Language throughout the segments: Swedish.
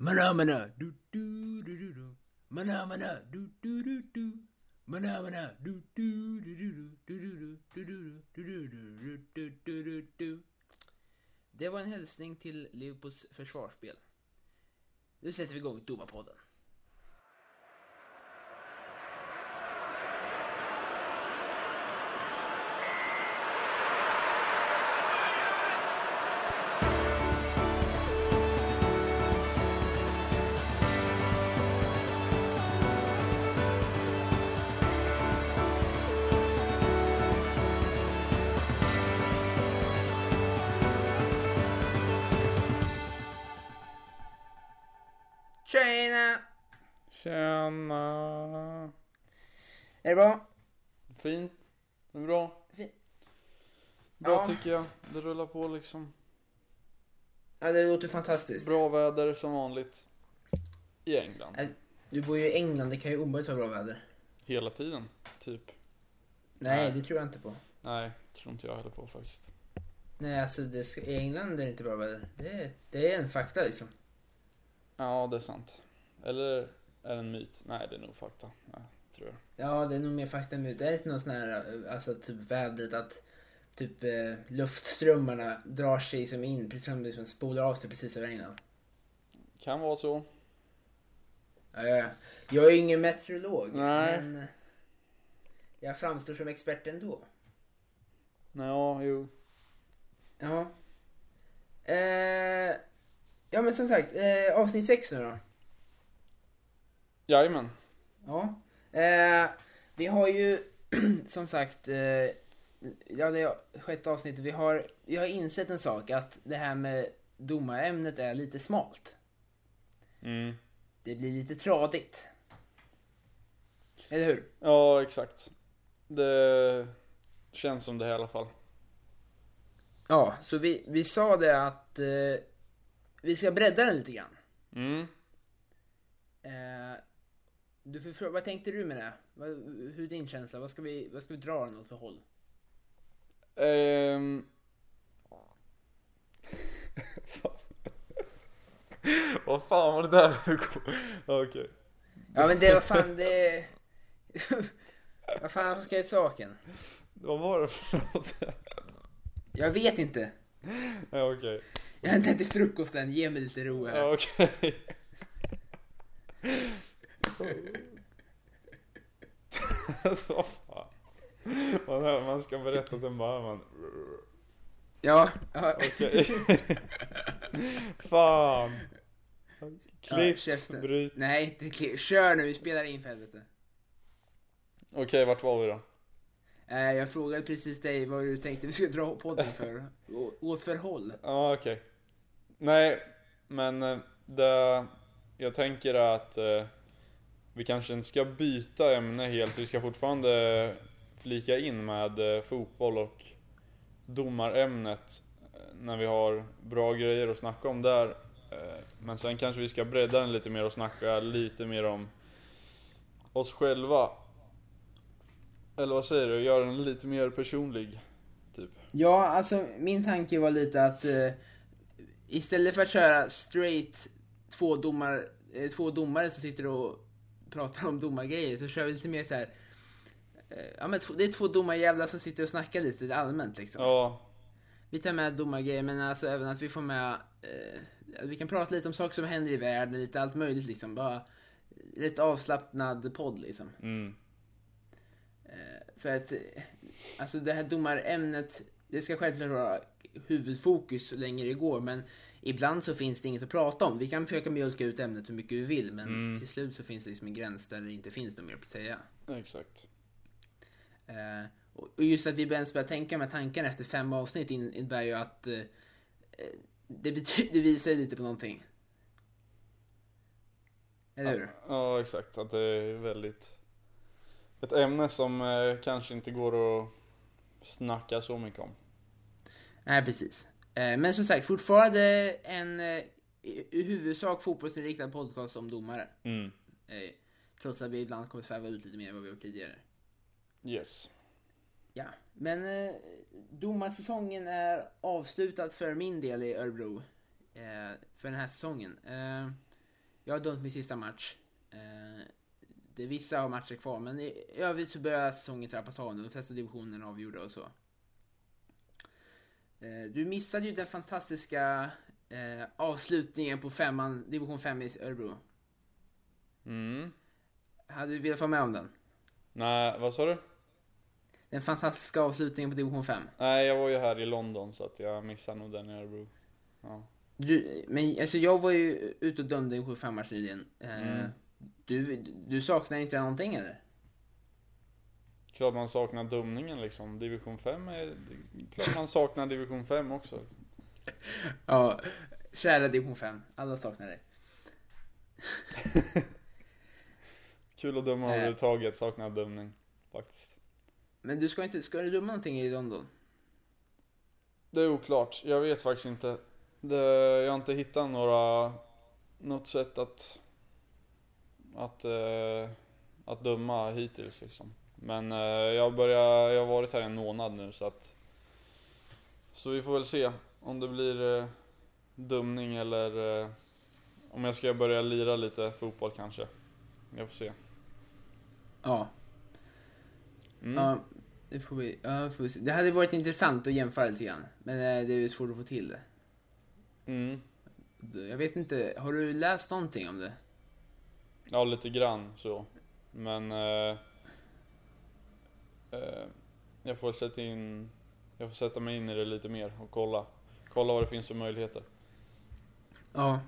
Mana mana du du du du du. Mana mana du du du du. Mana mana du du du du du du du du du du du du du du. Det var en hälsning till Liverpools försvarsspel. Nu sätter vi igång Domarpodden. Tjena! Tjena. Är det bra? Fint. Det är bra. Fint. Bra Ja. tycker jag. Det rullar på liksom. Ja, det låter fantastiskt. Bra väder som vanligt. I England. Du bor ju i England, det kan ju omöjligt vara bra väder. Hela tiden. Typ. Nej, Nej. det tror jag inte på. Nej, tror inte jag heller på faktiskt. Nej, alltså det ska, i England är det inte bra väder. Det det är en fakta liksom. Ja, det är sant. Eller är det en myt? Nej, det är nog fakta. Nej, tror jag. Ja, det är nog mer fakta än myt. Det är inte någon sån här, eh, alltså typ vädret att typ eh, luftströmmarna drar sig som in, precis som liksom spolar av sig precis över England. Kan vara så. Ja, ja. Jag är ju ingen meteorolog, Nej. men eh, jag framstår som expert ändå. Ja, jo. Ja. Eh, ja, men som sagt, eh, avsnitt 6 nu då. Jajamän. Ja. Eh, vi har ju som sagt, eh, ja det är sjätte avsnittet, vi har, vi har insett en sak att det här med domarämnet är lite smalt. Mm. Det blir lite tradigt. Eller hur? Ja, exakt. Det känns som det i alla fall. Ja, så vi, vi sa det att eh, vi ska bredda den lite grann. Mm. Eh, du fråga, vad tänkte du med det? Vad, hur är din känsla? Vad ska vi, vad ska vi dra den åt för håll? Fan. Vad fan var det där? Okej. Ja men det var fan det... vad fan ska jag ta saken? Vad var det för något? Jag vet inte. Okej. Jag har inte ätit frukost än, ge mig lite ro här. Ja, okej. Alltså, vad fan. Man, hör, man ska berätta sen bara man. Ja, ja. Okej. Fan. Ja, Klipp, käften. bryt. Nej, inte klipp. Kör nu, vi spelar in för helvete. Okej, vart var vi då? Jag frågade precis dig vad du tänkte vi skulle dra podden för. Åt för håll. Ja, okej. Nej, men eh, det, jag tänker att eh, vi kanske inte ska byta ämne helt. Vi ska fortfarande flika in med eh, fotboll och domarämnet eh, när vi har bra grejer att snacka om där. Eh, men sen kanske vi ska bredda den lite mer och snacka lite mer om oss själva. Eller vad säger du? Göra den lite mer personlig, typ. Ja, alltså min tanke var lite att eh, istället för att köra straight två, domar, eh, två domare som sitter och pratar om domargrejer så kör vi lite mer så här. Eh, ja, men det är två domarjävlar som sitter och snackar lite allmänt liksom. Ja, Vi tar med domargrejer men alltså även att vi får med, eh, vi kan prata lite om saker som händer i världen, lite allt möjligt liksom. Bara rätt avslappnad podd liksom. mm. För att, alltså det här domarämnet, det ska självklart vara huvudfokus så länge det går, men ibland så finns det inget att prata om. Vi kan försöka mjölka ut ämnet hur mycket vi vill, men Mm. till slut så finns det liksom en gräns där det inte finns något mer att säga. exakt. Eh, och just att vi ens börjar tänka med tankarna efter fem avsnitt in- innebär ju att eh, det, betyder, det visar lite på någonting. Eller hur? Ja, exakt. Att det är väldigt... Ett ämne som eh, kanske inte går att snacka så mycket om. Nej, precis. Eh, Men som sagt, fortfarande en eh, i huvudsak fotbollsinriktad podcast om domare. Mm. Eh, Trots att vi ibland kommer sväva ut lite mer än vad vi gjort tidigare. Yes. Ja, men eh, domarsäsongen är avslutad för min del i Örebro. Eh, för den här säsongen. Eh, jag har dömt min sista match. Är vissa matcher kvar, men i övrigt så börjar säsongen trappas av nu. De flesta divisionerna är avgjorda och så. Eh, du missade ju den fantastiska eh, avslutningen på femman, division 5 i Örebro. Mm. Hade du velat vara med om den? Nej, vad sa du? Den fantastiska avslutningen på division 5. Nej, jag var ju här i London så att jag missade nog den i Örebro. Ja. Du, men alltså jag var ju ute och dömde en 75 match nyligen. Eh, Mm. Du, du saknar inte någonting eller? Klart man saknar dumningen liksom. Division 5 är... Klart man saknar division 5 också. Ja, kära division 5. Alla saknar dig. Kul att döma Eh. överhuvudtaget, saknar dumning. Faktiskt. Men du ska inte, ska du döma någonting i London? Det är oklart. Jag vet faktiskt inte. Det, jag har inte hittat några... Något sätt att... Att... Eh, att döma hittills liksom. Men eh, jag börjar... Jag har varit här en månad nu så att... Så vi får väl se om det blir eh, dumning eller... Eh, om jag ska börja lira lite fotboll kanske. Jag får se. Ja. Mm. Ja, det får vi, ja, får vi se. Det hade varit intressant att jämföra lite grann. Men eh, det är ju svårt att få till det. Mm. Jag vet inte, har du läst någonting om det? Ja, lite grann så. Men... Eh, eh, jag får sätta in... Jag får sätta mig in i det lite mer och kolla. Kolla vad det finns för möjligheter. Ja.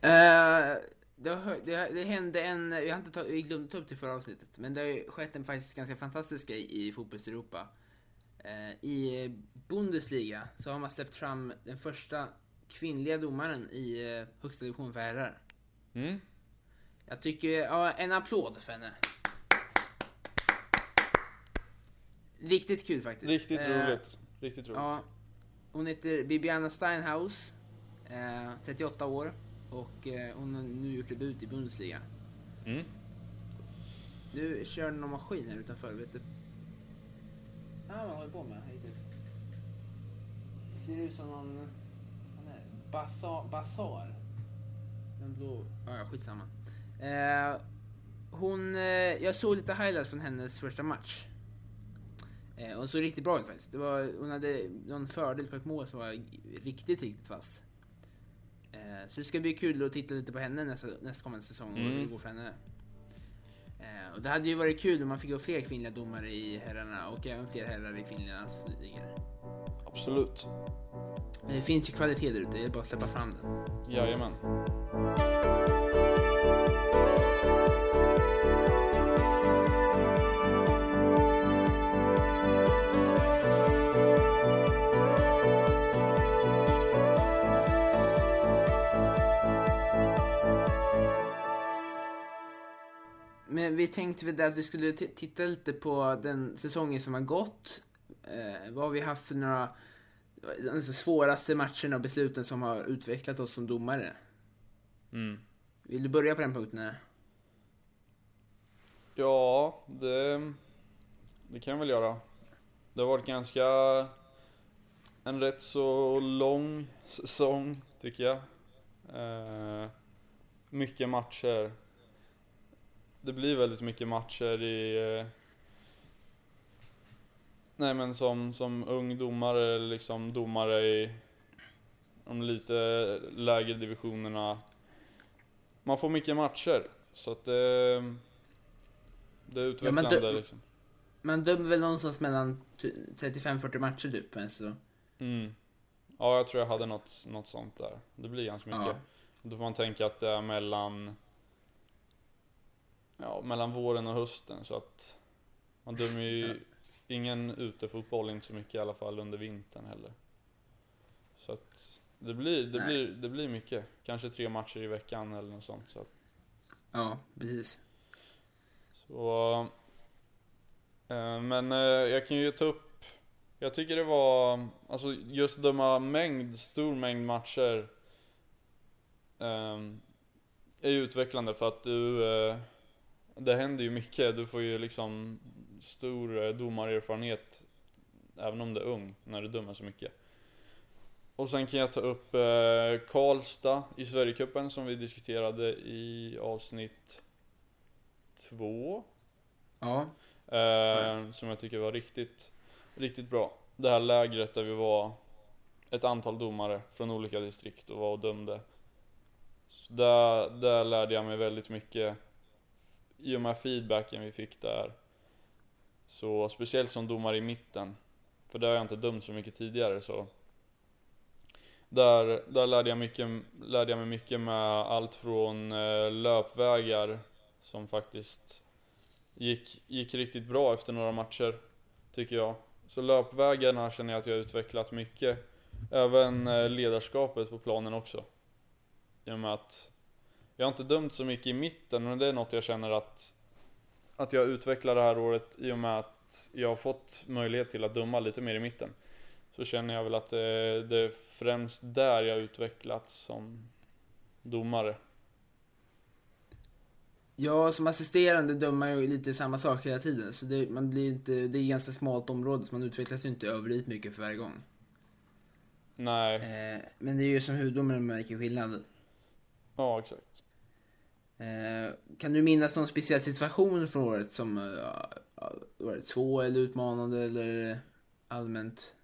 Eh, det, har, det, det hände en, jag har inte ta, jag glömde ta upp det i förra avsnittet, men det har ju skett en faktiskt ganska fantastisk grej i fotbolls-Europa. Eh, I Bundesliga så har man släppt fram den första kvinnliga domaren i eh, högsta division för herrar. Mm? Jag tycker, ja, en applåd för henne. Riktigt kul faktiskt. Riktigt Eh, roligt. Riktigt roligt. Ja, hon heter Bibiana Steinhaus, eh, 38 år och eh, hon har nu gjort debut i Bundesliga. Mm? Du kör någon maskin här utanför, vet du? Ja, vad håller på med hittills? Det ser ut som någon... Basar. basar. Den blå... Ja, ja, skitsamma. Eh, hon... Eh, jag såg lite highlights från hennes första match. Eh, hon såg riktigt bra ut faktiskt. Det var, hon hade någon fördel på ett mål som var riktigt, riktigt vass. Eh, så det ska bli kul att titta lite på henne nästa, nästkommande säsong och hur Mm. det går för henne. Eh, och det hade ju varit kul om man fick ha fler kvinnliga domare i herrarna och även fler herrar i kvinnligas ligor. Absolut. Men det finns ju kvalitet där ute, det är bara att släppa fram den. Jajamän. Vi tänkte väl där att vi skulle t- titta lite på den säsongen som har gått. Eh, vad har vi haft för några alltså, svåraste matcherna och besluten som har utvecklat oss som domare? Mm. Vill du börja på den punkten? Här? Ja, det, det kan jag väl göra. Det har varit ganska en rätt så lång säsong tycker jag. Eh, mycket matcher. Det blir väldigt mycket matcher i eh, Nej men som, som ung domare eller liksom domare i de lite lägre divisionerna. Man får mycket matcher. Så att det, det är Ja, utvecklande men det- liksom. Man dömer väl någonstans mellan t- 35-40 matcher typ. Alltså. Mm. Ja, jag tror jag hade något, något sånt där. Det blir ganska mycket. Ja. Då får man tänka att det är mellan Ja, mellan våren och hösten så att Man dömer ju ingen utefotboll inte så mycket i alla fall under vintern heller. Så att det blir, det Nej. blir, det blir mycket. Kanske tre matcher i veckan eller något sånt. Så, Ja, precis. så eh, Men eh, jag kan ju ta upp Jag tycker det var Alltså just döma mängd, stor mängd matcher ehm, Är utvecklande för att du eh, Det händer ju mycket, du får ju liksom Stor eh, domarerfarenhet Även om du är ung, när du dömer så mycket och sen kan jag ta upp eh, Karlstad i Sverigecupen som vi diskuterade i avsnitt två. Ja. Eh, som jag tycker var riktigt, riktigt bra. Det här lägret där vi var ett antal domare från olika distrikt och var och dömde. Så där, där lärde jag mig väldigt mycket i och med feedbacken vi fick där. Så speciellt som domare i mitten. För där har jag inte dömt så mycket tidigare så. Där, där lärde, jag mycket, lärde jag mig mycket med allt från eh, löpvägar som faktiskt gick, gick riktigt bra efter några matcher. Tycker jag. Så löpvägarna känner jag att jag har utvecklat mycket. Även eh, ledarskapet på planen också. I och med att jag har inte dömt så mycket i mitten, men det är något jag känner att att jag utvecklar det här året i och med att jag har fått möjlighet till att döma lite mer i mitten. Så känner jag väl att det, det är främst där jag utvecklats som domare. Ja, som assisterande dömer man ju lite samma sak hela tiden. Så det, man blir inte, det är ganska smalt område, så man utvecklas ju inte överdrivet mycket för varje gång. Nej, Eh, men det är ju som huvuddomare man märker skillnad. Ja exakt. Eh, kan du minnas någon speciell situation från året som uh, var det två eller utmanande eller allmänt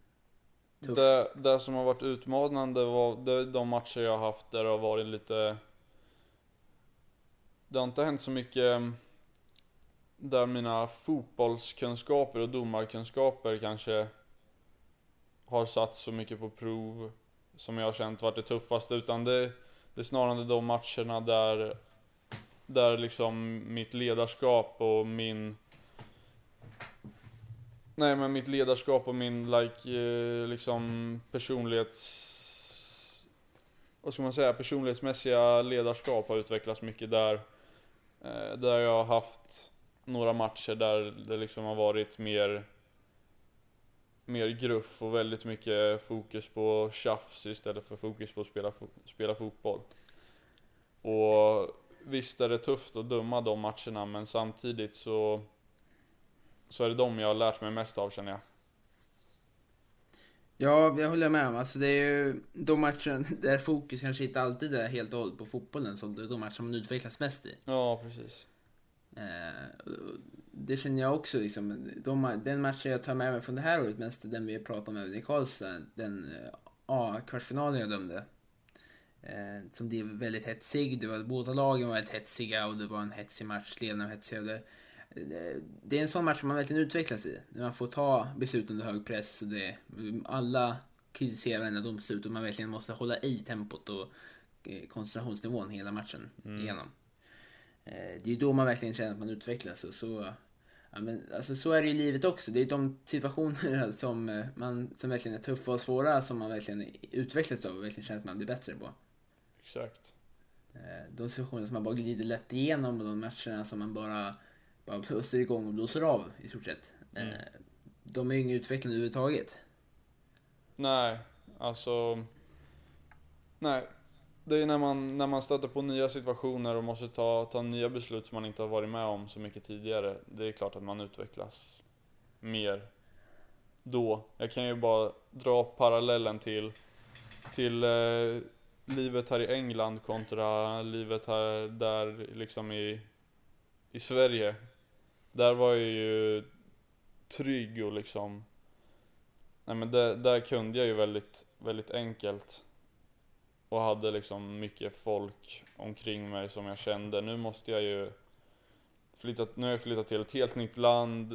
tuff? Det, det som har varit utmanande var det, de matcher jag har haft där det har varit lite Det har inte hänt så mycket mm, Där mina fotbollskunskaper och domarkunskaper kanske Har satt så mycket på prov Som jag har känt varit det tuffaste utan det det är snarare de matcherna där Där liksom mitt ledarskap och min Nej men mitt ledarskap och min like, eh, liksom personlighets... Vad ska man säga? Personlighetsmässiga ledarskap har utvecklats mycket där. Eh, där jag har haft några matcher där det liksom har varit mer mer gruff och väldigt mycket fokus på tjafs istället för fokus på att spela, fo spela fotboll. Och visst är det tufft att döma de matcherna men samtidigt så så är det de jag har lärt mig mest av känner jag. Ja, jag håller med. Alltså det är ju de matcherna där fokus kanske inte alltid är helt och hållet på fotbollen, så det är de matcher man utvecklas mest i. Ja, precis. Eh, det känner jag också liksom. De, den matchen jag tar med mig från det här året mest är den vi pratade om även i Karlstad. Den eh, A-kvartsfinalen jag dömde. Eh, som blev väldigt hetsig. Det var, båda lagen var väldigt hetsiga och det var en hetsig match. Ledarna var hetsiga. Det, det, det är en sån match som man verkligen utvecklas i. När man får ta beslut under hög press och det, alla kritiserar varenda domslut och man verkligen måste hålla i tempot och koncentrationsnivån hela matchen Mm. igenom. Eh, Det är ju då man verkligen känner att man utvecklas och så Ja, men, alltså, så är det i livet också. Det är de situationer som, eh, man, som verkligen är tuffa och svåra som man verkligen utvecklas av och verkligen känner att man blir bättre på. Exakt. Eh, De situationer som man bara glider lätt igenom och de matcherna som man bara, bara blåser igång och blåser av i stort sett. Mm. De är ju ingen utveckling överhuvudtaget. Nej, alltså... Nej. Det är när man, när man stöter på nya situationer och måste ta, ta nya beslut som man inte har varit med om så mycket tidigare. Det är klart att man utvecklas mer då. Jag kan ju bara dra parallellen till, till eh, livet här i England kontra livet här där liksom i, i Sverige. Där var jag ju trygg och liksom Nej men där, där kunde jag ju väldigt, väldigt enkelt och hade liksom mycket folk omkring mig som jag kände. Nu måste jag ju flytta, nu har jag flyttat till ett helt nytt land.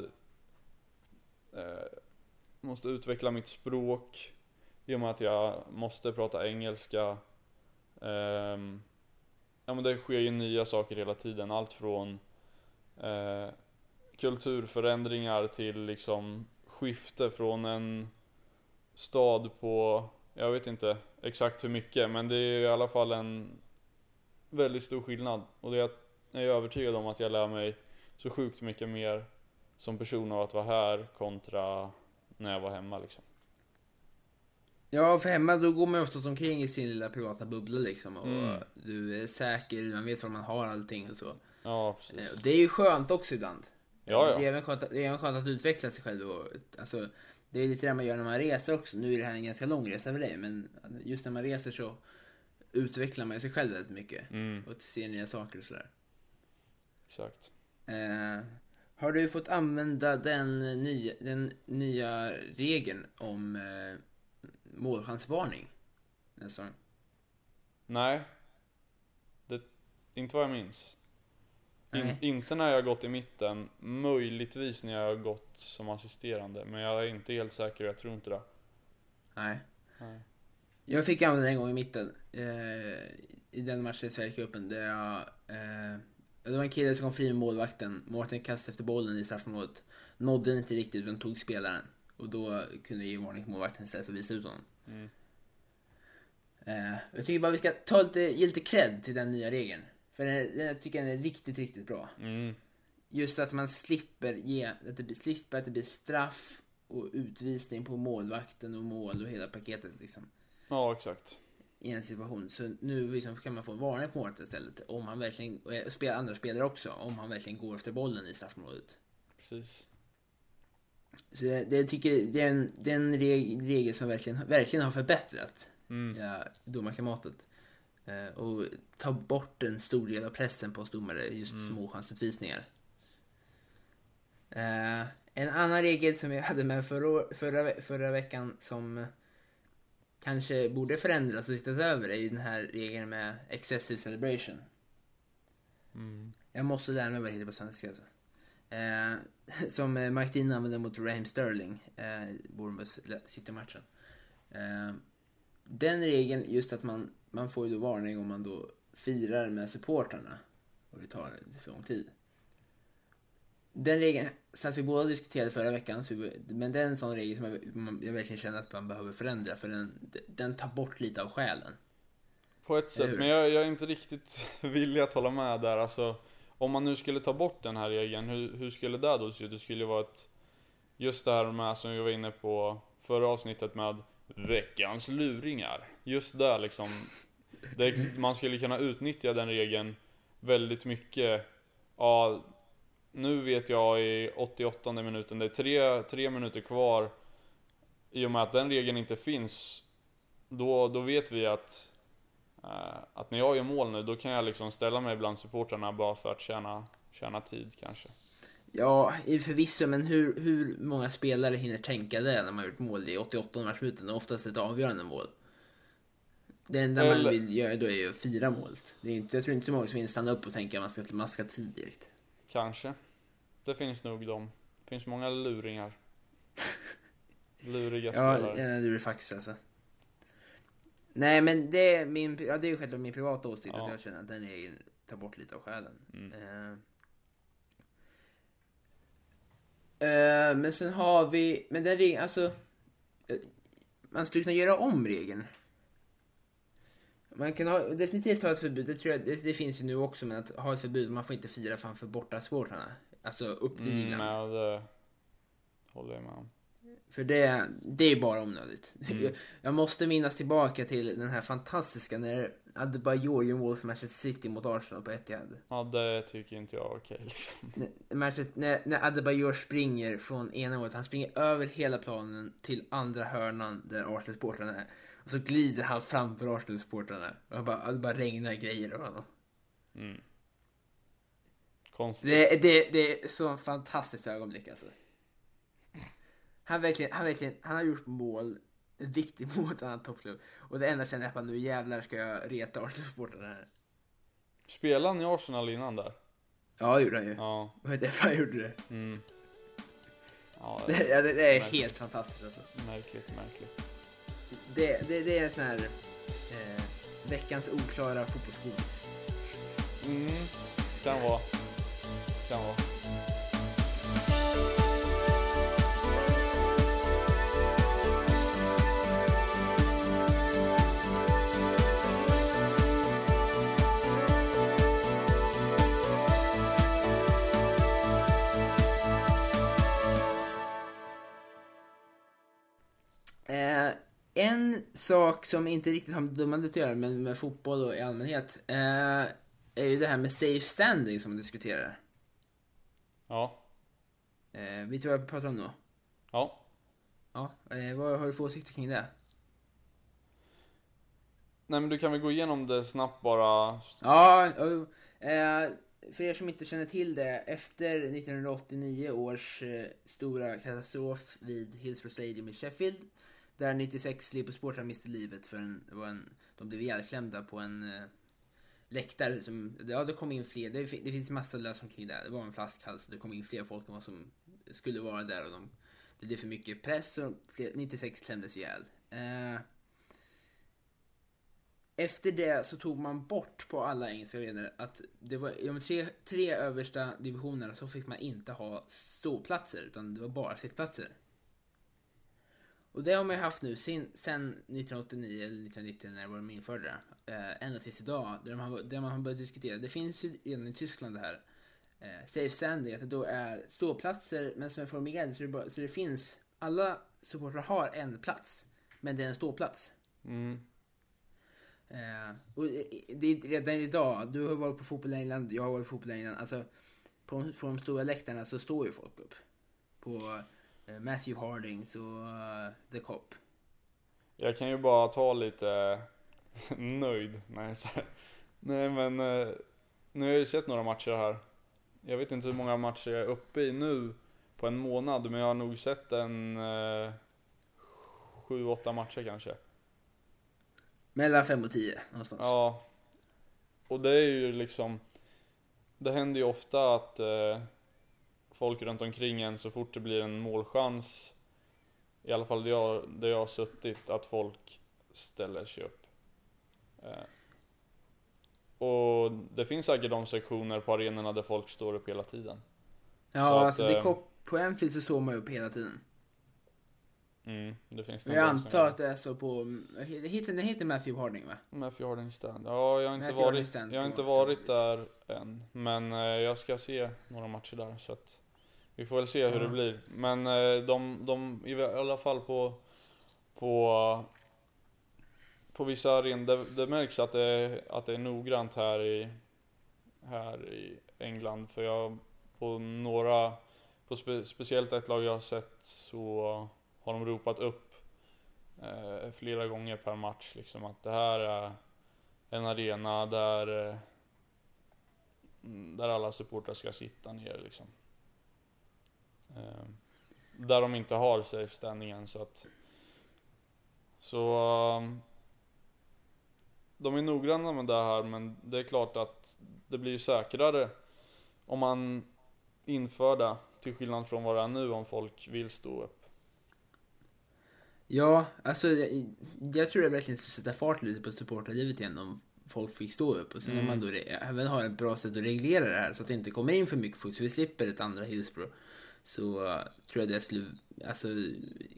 Eh, måste utveckla mitt språk i och med att jag måste prata engelska. Eh, ja men det sker ju nya saker hela tiden. Allt från eh, kulturförändringar till liksom skifte från en stad på, jag vet inte exakt hur mycket, men det är i alla fall en väldigt stor skillnad. Och det är, jag är övertygad om att jag lär mig så sjukt mycket mer som person av att vara här kontra när jag var hemma liksom. Ja, för hemma då går man oftast omkring i sin lilla privata bubbla liksom. Och Mm. du är säker, man vet var man har allting och så. Ja, Eh, precis. och Det är ju skönt också ibland. Ja, Det, ja. är även skönt, att- det är även skönt att utveckla sig själv. Och, alltså, Det är lite det man gör när man reser också. Nu är det här en ganska lång resa för dig, men just när man reser så utvecklar man sig själv väldigt mycket. Mm, Och ser nya saker och sådär. exakt. Eh, har du fått använda den nya, den nya regeln om eh, målchansvarning? Nästa gång? Nej. Det, inte vad jag minns. In, inte när jag gått i mitten, möjligtvis när jag har gått som assisterande. Men jag är inte helt säker, jag tror inte det. Nej. Nej. Jag fick använda den en gång i mitten. Eh, I den matchen i Sverigecupen där jag... Eh, det var en kille som kom fri med målvakten. Målvakten kastade efter bollen i straffområdet. Nådde den inte riktigt utan tog spelaren. Och då kunde jag ge varning till målvakten istället för att visa ut honom. Mm. Eh, jag tycker bara vi ska ta lite, ge lite cred till den nya regeln. För den, jag tycker den är riktigt, riktigt bra. Mm. Just att man slipper ge, att det blir, slipper att det blir straff och utvisning på målvakten och mål och hela paketet liksom. Ja, exakt. I en situation. Så nu liksom kan man få en varning på målet istället. Om han verkligen, och spela andra spelare också, om han verkligen går efter bollen i straffområdet. Precis. Så det, det tycker det är en, det är en reg, regel som verkligen, verkligen har förbättrat Mm. ja, domarklimatet. Eh, och ta bort en stor del av pressen på oss domare, just Mm. småchansutvisningar. Eh, en annan regel som jag hade med förra, förra, förra veckan som kanske borde förändras och tittas över är ju den här regeln med excessive celebration. Mm. Jag måste lära mig vad det heter på svenska alltså. Eh, som Mike Dean använde mot Raheem Sterling, eh, Bournemouth City-matchen. Eh, den regeln, just att man, man får ju då varning om man då firar med supportrarna och det tar lite för lång tid. Den regeln satt vi båda och diskuterade förra veckan, vi, men det är en sån regel som jag, jag verkligen känner att man behöver förändra för den, den tar bort lite av själen. På ett sätt, men jag, jag är inte riktigt villig att hålla med där. Alltså, om man nu skulle ta bort den här regeln, hur, hur skulle det då se ut? Det skulle ju vara ett, just det här med som vi var inne på förra avsnittet med veckans luringar. Just där liksom, det, man skulle kunna utnyttja den regeln väldigt mycket. Ja, nu vet jag i 88 minuten, det är tre, tre minuter kvar. I och med att den regeln inte finns, då, då vet vi att Eh, att när jag gör mål nu, då kan jag liksom ställa mig bland supportrarna bara för att tjäna, tjäna tid kanske. Ja, förvisso, men hur, hur många spelare hinner tänka det när man har gjort mål i 88 matchminuten? Oftast ett avgörande mål. Det enda man Eller- vill göra då är ju att fira målet. Det är inte, jag tror inte så många som hinner stanna upp och tänka att man ska, man ska ha tid direkt. Kanske. Det finns nog de. Det finns många luringar. Luriga Ja, spelare. du är faktiskt alltså. Nej, men det är, min, ja, det är ju självklart min privata åsikt Ja. att jag känner att den regeln tar bort lite av själen. Mm. Eh. Eh, men sen har vi, men den regeln, alltså. eh, Man skulle kunna göra om regeln. Man kan ha, definitivt ha ett förbud, det tror jag, det, det finns ju nu också, men att ha ett förbud, man får inte fira framför borta supportrarna. Alltså uppviglan. Mm, ja, det håller jag med om. För det, det är bara onödigt. Mm. Jag, jag måste minnas tillbaka till den här fantastiska när Adebayor gör mål för Manchester City mot Arsenal på Etihad. Ja, det tycker inte jag är okej liksom. När, när, när Adebayor springer från ena målet, han springer över hela planen till andra hörnan där Arsenal-supportrarna är. Och så glider han framför Arsenal-supportrarna. Och bara, det bara regnar grejer över honom. Mm. Konstigt. Det, det, det är så fantastiskt ögonblick alltså. Han verkligen, han verkligen, han har gjort mål, ett viktigt mål mot en annan toppklubb. Och det enda jag känner är att nu jävlar ska jag reta Arsenal-supportrarna här. Spelade han i Arsenal innan där? Ja, det gjorde han ju. Ja. Det är därför han gjorde det. Mm. Ja, det Det, det, är Märkligt. helt fantastiskt alltså. är märkligt, märkligt. Det, det, det är en sån här eh, veckans oklara fotbollsgodis. Mm. Kan vara. Kan vara. En sak som inte riktigt har med dömandet att göra, men med fotboll och i allmänhet, eh, är ju det här med safe standing som man diskuterar. Ja. Eh, vet du vad jag pratar om då? Ja. Ja, eh, vad har du för åsikter kring det? Nej men du kan väl gå igenom det snabbt bara. Ja, eh, för er som inte känner till det, efter 1989 års eh, stora katastrof vid Hillsborough Stadium i Sheffield, där 96 Liverpool-supportrar miste livet för en, en, de blev ihjälklämda på en eh, läktare som, ja det kom in fler, det, det finns massa lös omkring där. det var en flaskhals och det kom in fler folk än vad som skulle vara där och de, det blev för mycket press och 96 klämdes ihjäl. Eh, efter det så tog man bort på alla engelska arenor att det var i de tre, tre översta divisionerna så fick man inte ha ståplatser utan det var bara sittplatser. Och det har man ju haft nu sin, sen 1989 eller 1990 när de införde det. Eh, ända tills idag där man, där man har börjat diskutera. Det finns ju redan i Tyskland det här. Eh, safe standing, att det då är ståplatser men som är formerade så det, bara, så det finns, alla supportrar har en plats. Men det är en ståplats. Mm. Eh, och det är redan idag, du har varit på fotboll i England, jag har varit på fotboll i England. Alltså, på, på de stora läktarna så står ju folk upp. På Matthew Hardings och eh, The Cop. Jag kan ju bara ta lite nöjd. Nej. Nej men eh, nu har jag ju sett några matcher här. Jag vet inte hur många matcher jag är uppe i nu på en månad men jag har nog sett en eh, sju, åtta matcher kanske. Mellan 5 och 10 någonstans. Ja. Och det är ju liksom Det händer ju ofta att eh, folk runt omkring en så fort det blir en målchans I alla fall där jag, där jag har suttit, att folk ställer sig upp. Eh, och det finns säkert de sektioner på arenorna där folk står upp hela tiden. Ja, Så att, alltså The eh, Cop, på Anfield så står man upp hela tiden. Mm, det finns nog jag antar att det är så på, det heter, det heter Matthew Harding va? Matthew Harding Stand. Ja, jag har inte Matthew varit, jag har inte varit där än. Men eh, jag ska se några matcher där så att vi får väl se hur Ja. det blir. Men eh, de, de, i alla fall på, på, på vissa arenor, det, det märks att det, att det är noggrant här i, här i England. För jag, på några, på spe, speciellt ett lag jag har sett så har de ropat upp eh, flera gånger per match liksom att det här är en arena där eh, mm, där alla supportrar ska sitta ner liksom. Eh, där de inte har safe standing än så att så um, de är noggranna med det här men det är klart att det blir säkrare om man inför det till skillnad från vad det är nu om folk vill stå upp. Ja, alltså jag, jag tror det verkligen skulle sätta fart lite på supporterlivet igen om folk fick stå upp. Och sen Mm. om man då re- även har ett bra sätt att reglera det här så att det inte kommer in för mycket folk så vi slipper ett andra Hillsborough. Så tror jag det skulle alltså,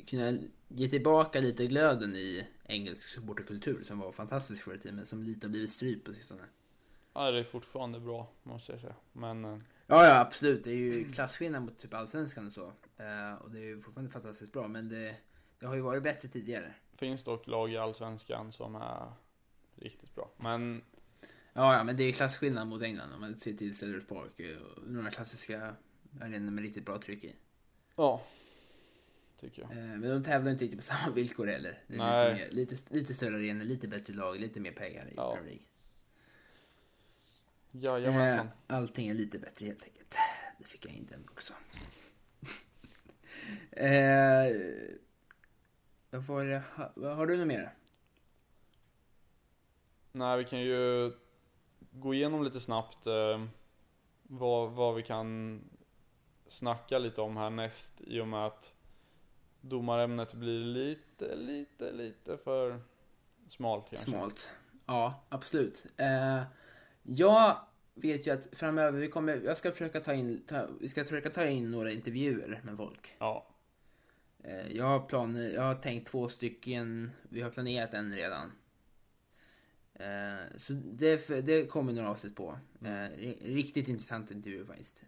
kunna ge tillbaka lite glöden i engelsk supporterkultur som var fantastisk förr i tiden men som lite har blivit strypt på sistone. Ja, det är fortfarande bra måste jag säga. Men eh, Ja, ja absolut. Det är ju klasskillnad mot typ allsvenskan och så. Eh, och det är ju fortfarande fantastiskt bra men det, det har ju varit bättre tidigare. finns dock lag i Allsvenskan som är riktigt bra. Men Ja, ja, men det är klasskillnad mot England om man ser till Sellers Park och några klassiska arenor med riktigt bra tryck i. ja, tycker jag. Eh, Men de tävlar inte riktigt på samma villkor heller. Det är Nej. lite, mer, lite, lite större arenor, lite bättre lag, lite mer pengar i Ja. Premier League. Jajamensan. Eh, allting är lite bättre helt enkelt. Det fick jag in den också. eh, vad har du något mer? Nej, vi kan ju gå igenom lite snabbt eh, vad, vad vi kan snacka lite om härnäst i och med att domarämnet blir lite, lite, lite för smalt kanske. Smalt. Ja, absolut. Eh, jag vet ju att framöver, vi kommer, jag ska försöka ta in, ta, vi ska försöka ta in några intervjuer med folk. Ja, Eh, jag har planer, jag har tänkt två stycken, vi har planerat en redan. Eh, så det, det kommer några avsnitt på. Eh, ri- riktigt intressant intervju faktiskt.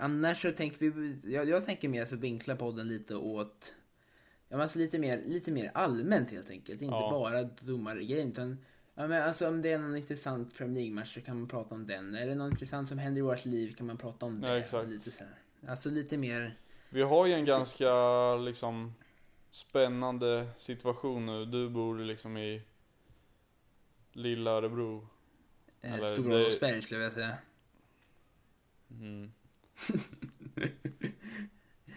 Annars så tänker vi, jag, jag tänker mer så vinkla podden lite åt, ja men alltså lite mer, lite mer allmänt helt enkelt. Inte Ja. bara domargrejen utan Ja men alltså om det är någon intressant Premier League-match så kan man prata om den. Är det något intressant som händer i vårt liv kan man prata om det. Ja. Lite så här. Alltså lite mer Vi har ju en ganska liksom spännande situation nu. Du bor liksom i lilla Örebro. Eh, Stora det- Olofsberg skulle jag säga. Mm.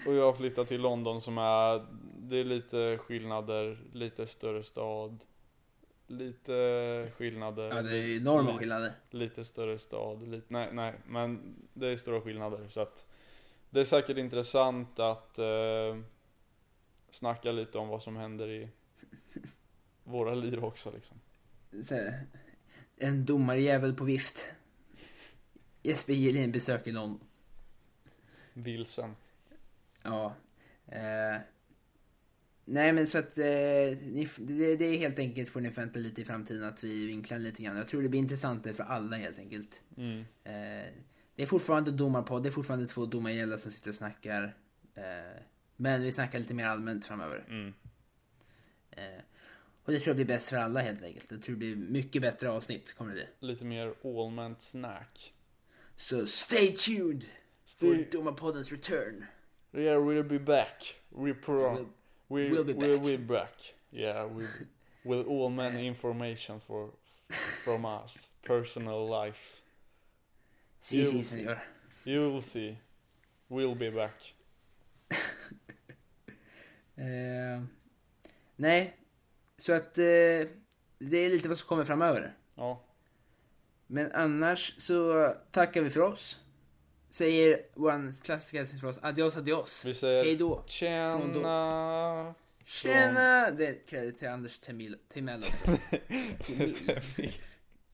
Och jag har flyttat till London som är, det är lite skillnader, lite större stad. Lite skillnader. Ja, det är enorma Li- skillnader. lite större stad, lite, nej, nej, men det är stora skillnader så att det är säkert intressant att eh, snacka lite om vad som händer i våra liv också liksom. En domarjävel på vift. Jesper Gelin besöker London. Vilsen. Ja. Eh, nej men så att eh, ni, det, det är helt enkelt får ni förvänta lite i framtiden att vi vinklar lite grann. Jag tror det blir intressantare för alla helt enkelt. Mm. Eh, det är fortfarande domarpodd, det är fortfarande två domargälla som sitter och snackar. Eh, men vi snackar lite mer allmänt framöver. Mm. Eh, och det tror jag blir bäst för alla helt enkelt. Jag tror det blir mycket bättre avsnitt kommer det bli. Lite mer allmänt snack. Så stay tuned for Stay- domarpoddens return. Yeah, we'll be back. We'll- we we'll be we'll back. be back. Yeah, we with all many information for from us, personal lives. Si, si, senor. You will see. We'll be back. Eh, nej, så att eh, det är lite vad som kommer framöver. Ja, Men annars så tackar vi för oss. Säger vår klassiska hälsning för oss. Adios, adios. vi säger Hej då. tjena. Tjena! Det är kredit till Anders Timell också.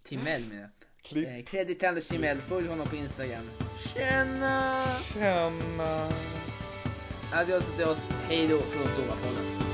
Timell menar jag. Eh, kredit till Anders Timell. Följ honom på Instagram. Tjena! Tjena. Adios, adios. Hej då från Domarpodden.